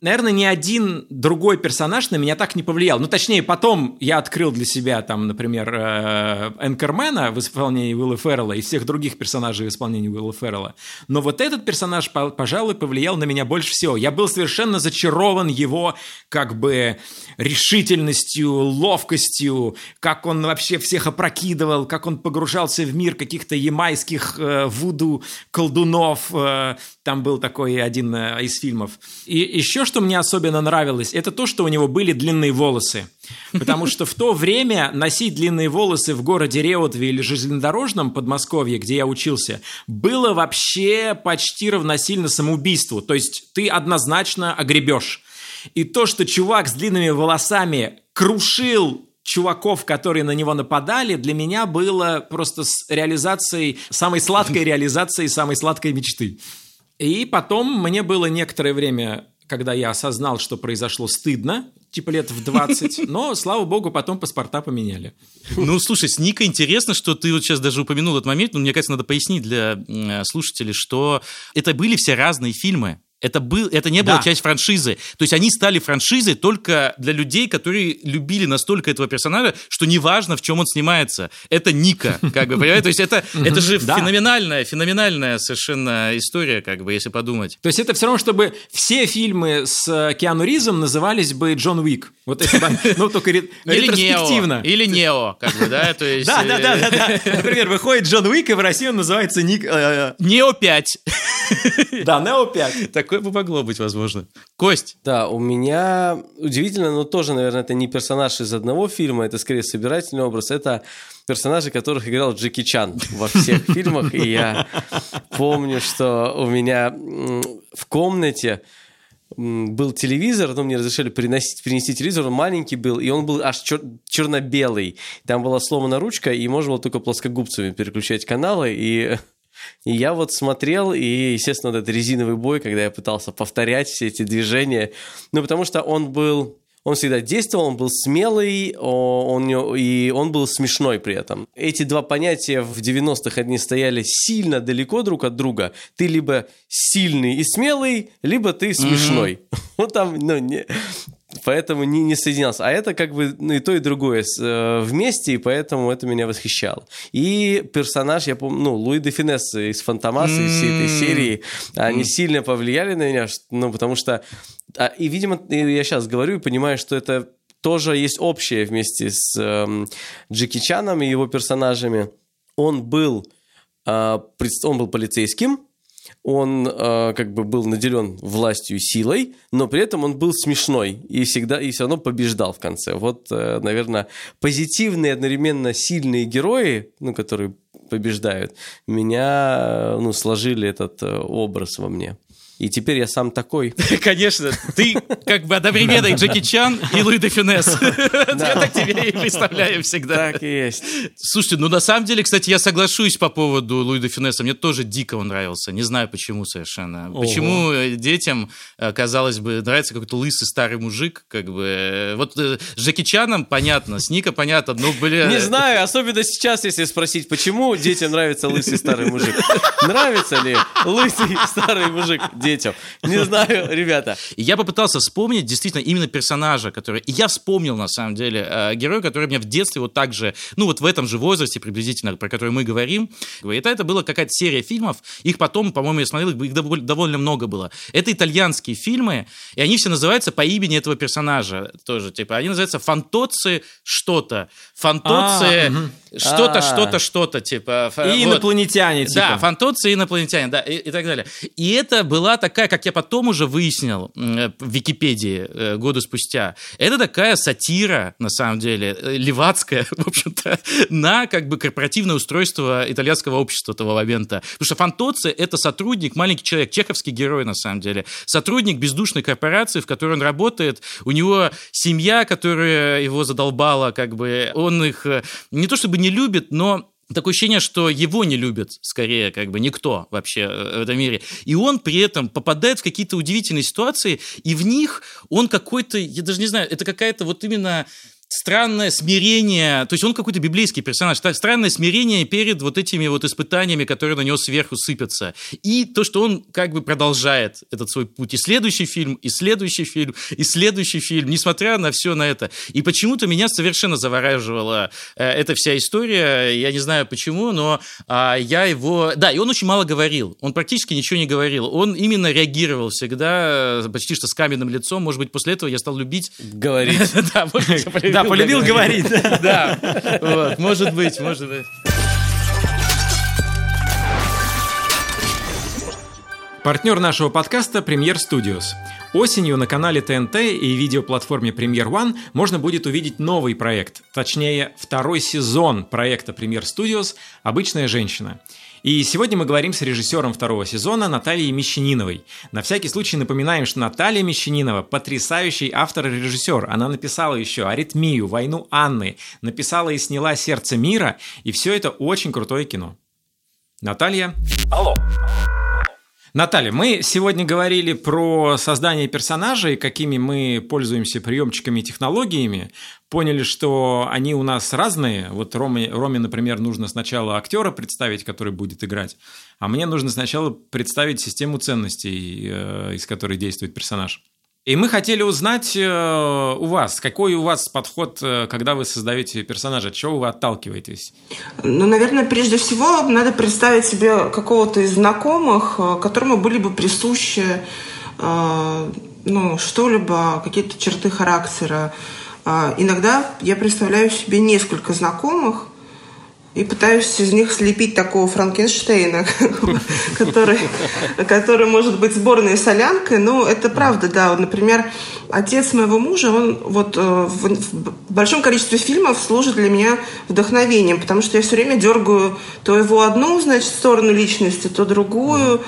наверное, ни один другой персонаж на меня так не повлиял. Ну, точнее, потом я открыл для себя, там, например, э, Энкермена в исполнении Уилла Феррелла и всех других персонажей в исполнении Уилла Феррелла. Но вот этот персонаж, по- пожалуй, повлиял на меня больше всего. Я был совершенно зачарован его, как бы, решительностью, ловкостью, как он вообще всех опрокидывал, как он погружался в мир каких-то ямайских э, вуду колдунов. э, там был такой один э, из фильмов. И еще что мне особенно нравилось, это то, что у него были длинные волосы. Потому что в то время носить длинные волосы в городе Реутове или железнодорожном Подмосковье, где я учился, было вообще почти равносильно самоубийству. То есть ты однозначно огребешь. И то, что чувак с длинными волосами крушил чуваков, которые на него нападали, для меня было просто с реализацией, самой сладкой реализацией самой сладкой мечты. И потом мне было некоторое время, когда я осознал, что произошло стыдно, типа лет в 20, но, слава богу, потом паспорта поменяли. Ну, слушай, с Никой интересно, что ты вот сейчас даже упомянул этот момент, но мне кажется, надо пояснить для э, слушателей, что это были все разные фильмы. Это, был, это не была Да. часть франшизы. То есть они стали франшизой только для людей, которые любили настолько этого персонажа, что неважно, в чем он снимается. Это Ника, как бы, понимаете? То есть это, это же Да. феноменальная, феноменальная совершенно история, как бы, если подумать. То есть это все равно, чтобы все фильмы с э, Киану Ризом назывались бы Джон Уик. Вот это, да, ну, только ре- Или ретроспективно. Нео. Или Нео, как бы, да? То есть, Да, да, да, да, да. Например, выходит Джон Уик, и в России он называется Ник... э, Нео 5. Да, Нео 5. Такое бы могло быть, возможно. Кость, Да, у меня удивительно, но тоже, наверное, это не персонаж из одного фильма, это скорее собирательный образ. Это персонажи, которых играл Джеки Чан во всех фильмах. И я помню, что у меня в комнате был телевизор, но мне разрешили приносить, принести телевизор, он маленький был, и он был аж чер- черно-белый. Там была сломана ручка, и можно было только плоскогубцами переключать каналы, и и я вот смотрел, и, естественно, вот этот резиновый бой, когда я пытался повторять все эти движения, ну, потому что он был... Он всегда действовал, он был смелый, он, и он был смешной при этом. Эти два понятия в 90-х одни стояли сильно далеко друг от друга. Ты либо сильный и смелый, либо ты смешной. Вот там, ну, не- Поэтому не, не соединялся. А это как бы ну, и то, и другое э, вместе, и поэтому это меня восхищало. И персонаж, я помню, ну, Луи де Финесс из Фантомаса, из всей этой серии, они сильно повлияли на меня, ну, потому что... а, и, видимо, я сейчас говорю и понимаю, что это тоже есть общее вместе с эм, Джеки Чаном и его персонажами. Он был, э, он был полицейским, он э, как бы был наделен властью и силой, но при этом он был смешной и всегда и все равно побеждал в конце. Вот, э, наверное, позитивные одновременно сильные герои, ну, которые побеждают, меня э, ну, сложили этот э, образ во мне. И теперь я сам такой. конечно, ты как бы одновременно и Джеки Чан, и Луи де Финесс. Я так тебе и представляю всегда. Так и есть. Слушайте, ну на самом деле, кстати, я соглашусь по поводу Луи де Финесса. Мне тоже дико он нравился. Не знаю почему совершенно. Почему э, детям, э, казалось бы, нравится какой-то лысый старый мужик, как бы. э, Вот с Джеки Чаном понятно, с Ника понятно, ну, блин. Не знаю, особенно сейчас, если спросить, почему детям нравится лысый старый мужик. Нравится ли лысый старый мужик детям? Не знаю, ребята. И я попытался вспомнить действительно именно персонажа, который... И я вспомнил, на самом деле, э, героя, который меня в детстве вот так же, ну вот в этом же возрасте приблизительно, про который мы говорим. Это, это была какая-то серия фильмов. Их потом, по-моему, я смотрел, их дов- довольно много было. Это итальянские фильмы, и они все называются по имени этого персонажа тоже. Типа, они называются «Фантоци что-то». «Фантоци А, что-то, А. что-то, что-то». Типа, И инопланетяне, Да, типа. фантоцы и инопланетяне, да, и, и так далее. И это была такая, как я потом уже выяснил м, в Википедии э, годы спустя, это такая сатира, на самом деле, э, левацкая, в общем-то, на как бы корпоративное устройство итальянского общества того момента. Потому что фантоци — это сотрудник, маленький человек, чеховский герой, на самом деле, сотрудник бездушной корпорации, в которой он работает, у него семья, которая его задолбала, как бы, он их э, не то чтобы не любит, но Такое ощущение, что его не любит, скорее, как бы никто вообще э, в этом мире. И он при этом попадает в какие-то удивительные ситуации, и в них он какой-то, я даже не знаю, это какая-то вот именно странное смирение, то есть он какой-то библейский персонаж, странное смирение перед вот этими вот испытаниями, которые на него сверху сыпятся. И то, что он как бы продолжает этот свой путь. И следующий фильм, и следующий фильм, и следующий фильм, несмотря на все на это. И почему-то меня совершенно завораживала э, эта вся история. Я не знаю почему, но а, я его... Да, и он очень мало говорил. Он практически ничего не говорил. Он именно реагировал всегда э, почти что с каменным лицом. Может быть, после этого я стал любить... Говорить. Да, Да, полюбил говорить. Да, вот, может быть, может быть. Партнер нашего подкаста Премьер Studios. Осенью на канале ТНТ и видеоплатформе Premier One можно будет увидеть новый проект, точнее, второй сезон проекта Premier Studios «Обычная женщина». И сегодня мы говорим с режиссером второго сезона Натальей Мещаниновой. На всякий случай напоминаем, что Наталья Мещанинова – потрясающий автор и режиссер. Она написала еще «Аритмию», «Войну Анны», написала и сняла «Сердце мира», и все это очень крутое кино. Наталья. Алло. Наталья, мы сегодня говорили про создание персонажей, какими мы пользуемся приемчиками и технологиями. Поняли, что они у нас разные. Вот Роме, Роме, например, нужно сначала актера представить, который будет играть, а мне нужно сначала представить систему ценностей, э, из которой действует персонаж. И мы хотели узнать э, у вас, какой у вас подход, э, когда вы создаете персонажа, от чего вы отталкиваетесь? Ну, наверное, прежде всего надо представить себе какого-то из знакомых, э, которому были бы присущи ну, что-либо, какие-то черты характера. Иногда я представляю себе несколько знакомых, и пытаюсь из них слепить такого Франкенштейна, который, который может быть сборной солянкой. Ну, это правда, да. Например, отец моего мужа, он вот э, в, в большом количестве фильмов служит для меня вдохновением, потому что я все время дергаю то его одну, значит, сторону личности, то другую.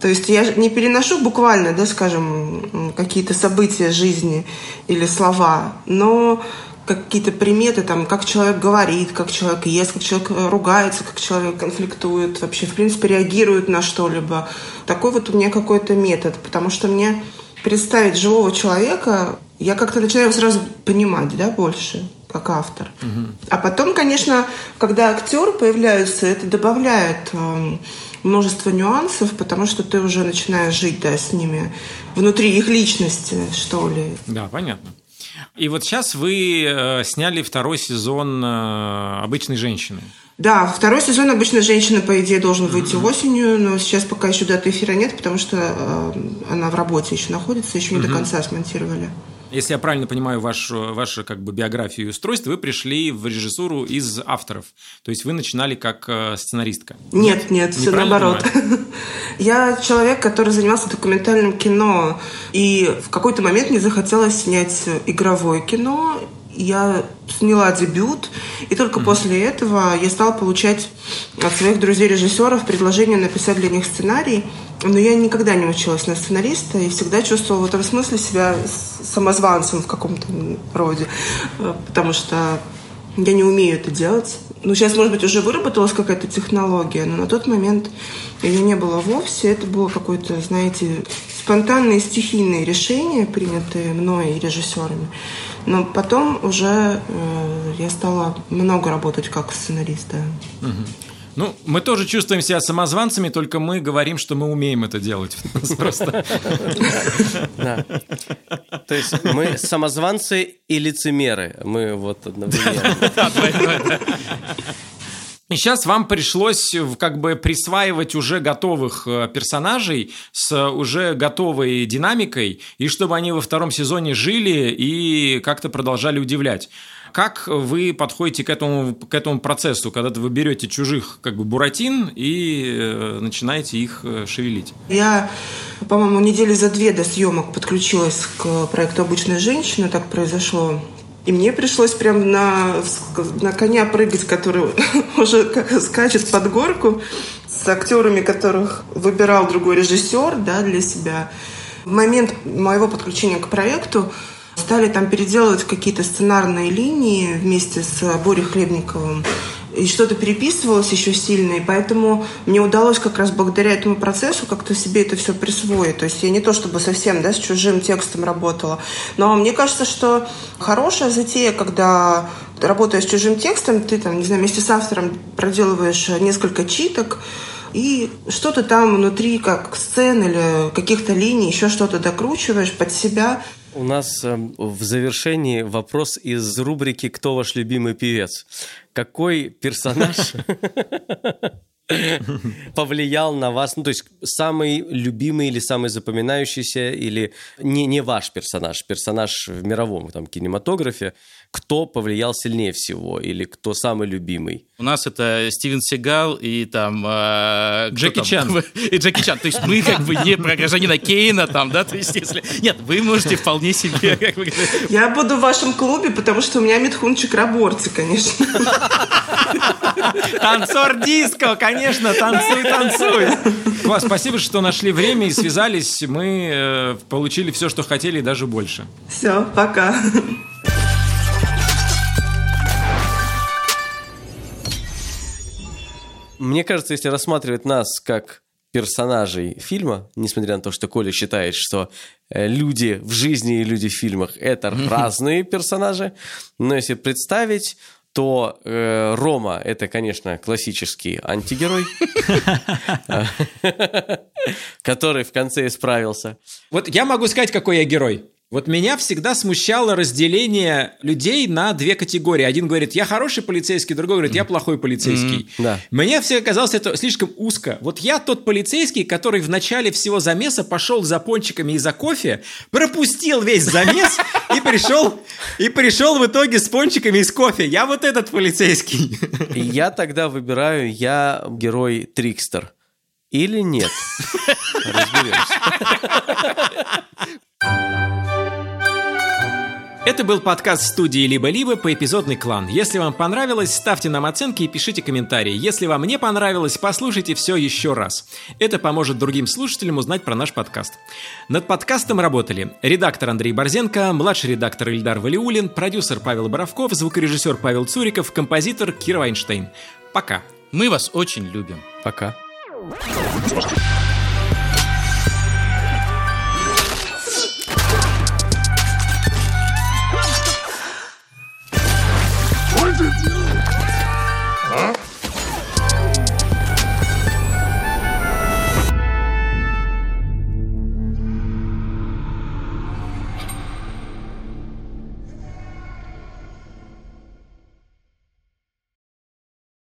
То есть я не переношу буквально, да, скажем, какие-то события жизни или слова, но какие-то приметы, там, как человек говорит, как человек ест, как человек э, ругается, как человек конфликтует, вообще, в принципе, реагирует на что-либо. Такой вот у меня какой-то метод, потому что мне представить живого человека, я как-то начинаю сразу понимать, да, больше, как автор. Угу. А потом, конечно, когда актеры появляются, это добавляет э, множество нюансов, потому что ты уже начинаешь жить, да, с ними внутри их личности, что ли. Да, понятно. И вот сейчас вы э, сняли второй сезон э, «Обычной женщины». Да, второй сезон «Обычной женщины», по идее, должен выйти mm-hmm. осенью, но сейчас пока еще даты эфира нет, потому что э, она в работе еще находится, еще не mm-hmm. до конца смонтировали. Если я правильно понимаю вашу, вашу как бы биографию и устройство, вы пришли в режиссуру из авторов. То есть вы начинали как э, сценаристка. Нет, нет, все наоборот. Я человек, который занимался документальным кино. И в какой-то момент мне захотелось снять игровое кино я сняла дебют, и только mm-hmm. после этого я стала получать от своих друзей-режиссеров предложение написать для них сценарий. Но я никогда не училась на сценариста и всегда чувствовала в этом смысле себя самозванцем в каком-то роде, э, потому что я не умею это делать. Ну, сейчас, может быть, уже выработалась какая-то технология, но на тот момент ее не было вовсе. Это было какое-то, знаете, спонтанные стихийные решения, принятые мной и режиссерами. Но потом уже э, я стала много работать как сценарист. Да. Угу. Ну, мы тоже чувствуем себя самозванцами, только мы говорим, что мы умеем это делать. Просто. То есть мы самозванцы и лицемеры. Мы вот одновременно. И сейчас вам пришлось как бы присваивать уже готовых э, персонажей с уже готовой динамикой, и чтобы они во втором сезоне жили и как-то продолжали удивлять. Как вы подходите к этому, к этому процессу, когда вы берете чужих как бы буратин и э, начинаете их э, шевелить? Я, по-моему, недели за две до съемок подключилась к проекту «Обычная женщина». Так произошло и мне пришлось прям на, на коня прыгать, который уже как скачет под горку, с актерами, которых выбирал другой режиссер да, для себя. В момент моего подключения к проекту стали там переделывать какие-то сценарные линии вместе с Борей Хлебниковым и что-то переписывалось еще сильно, и поэтому мне удалось как раз благодаря этому процессу как-то себе это все присвоить. То есть я не то чтобы совсем да, с чужим текстом работала, но мне кажется, что хорошая затея, когда ты работаешь с чужим текстом, ты там, не знаю, вместе с автором проделываешь несколько читок, и что-то там внутри, как сцен или каких-то линий, еще что-то докручиваешь под себя – у нас э, в завершении вопрос из рубрики «Кто ваш любимый певец?» Какой персонаж повлиял на вас? Ну, то есть самый любимый или самый запоминающийся, или не, не ваш персонаж, персонаж в мировом там, кинематографе, кто повлиял сильнее всего, или кто самый любимый? У нас это Стивен Сигал и там... э, Джеки там? Чан. И Джеки Чан. То есть мы как бы не про гражданина Кейна там, да, то есть если... Нет, вы можете вполне себе... Как бы, Я буду в вашем клубе, потому что у меня Митхун Чакраборти, конечно. Танцор диско, конечно, танцуй, танцуй. Класс, спасибо, что нашли время и связались. Мы э, получили все, что хотели, и даже больше. Все, пока. Мне кажется, если рассматривать нас как персонажей фильма, несмотря на то, что Коля считает, что э, люди в жизни и люди в фильмах это разные персонажи, но если представить, то э, Рома это, конечно, классический антигерой, который в конце исправился. Вот я могу сказать, какой я герой. Вот меня всегда смущало разделение людей на две категории. Один говорит, я хороший полицейский, другой говорит, я плохой полицейский. да. Мне все казалось это слишком узко. Вот я тот полицейский, который в начале всего замеса пошел за пончиками и за кофе, пропустил весь замес и пришел, и пришел в итоге с пончиками и с кофе. Я вот этот полицейский. Я тогда выбираю, я герой Трикстер. Или нет? Разберемся. Это был подкаст студии «Либо-либо» по эпизодный клан. Если вам понравилось, ставьте нам оценки и пишите комментарии. Если вам не понравилось, послушайте все еще раз. Это поможет другим слушателям узнать про наш подкаст. Над подкастом работали редактор Андрей Борзенко, младший редактор Ильдар Валиулин, продюсер Павел Боровков, звукорежиссер Павел Цуриков, композитор Кира Вайнштейн. Пока. Мы вас очень любим. Пока. Thank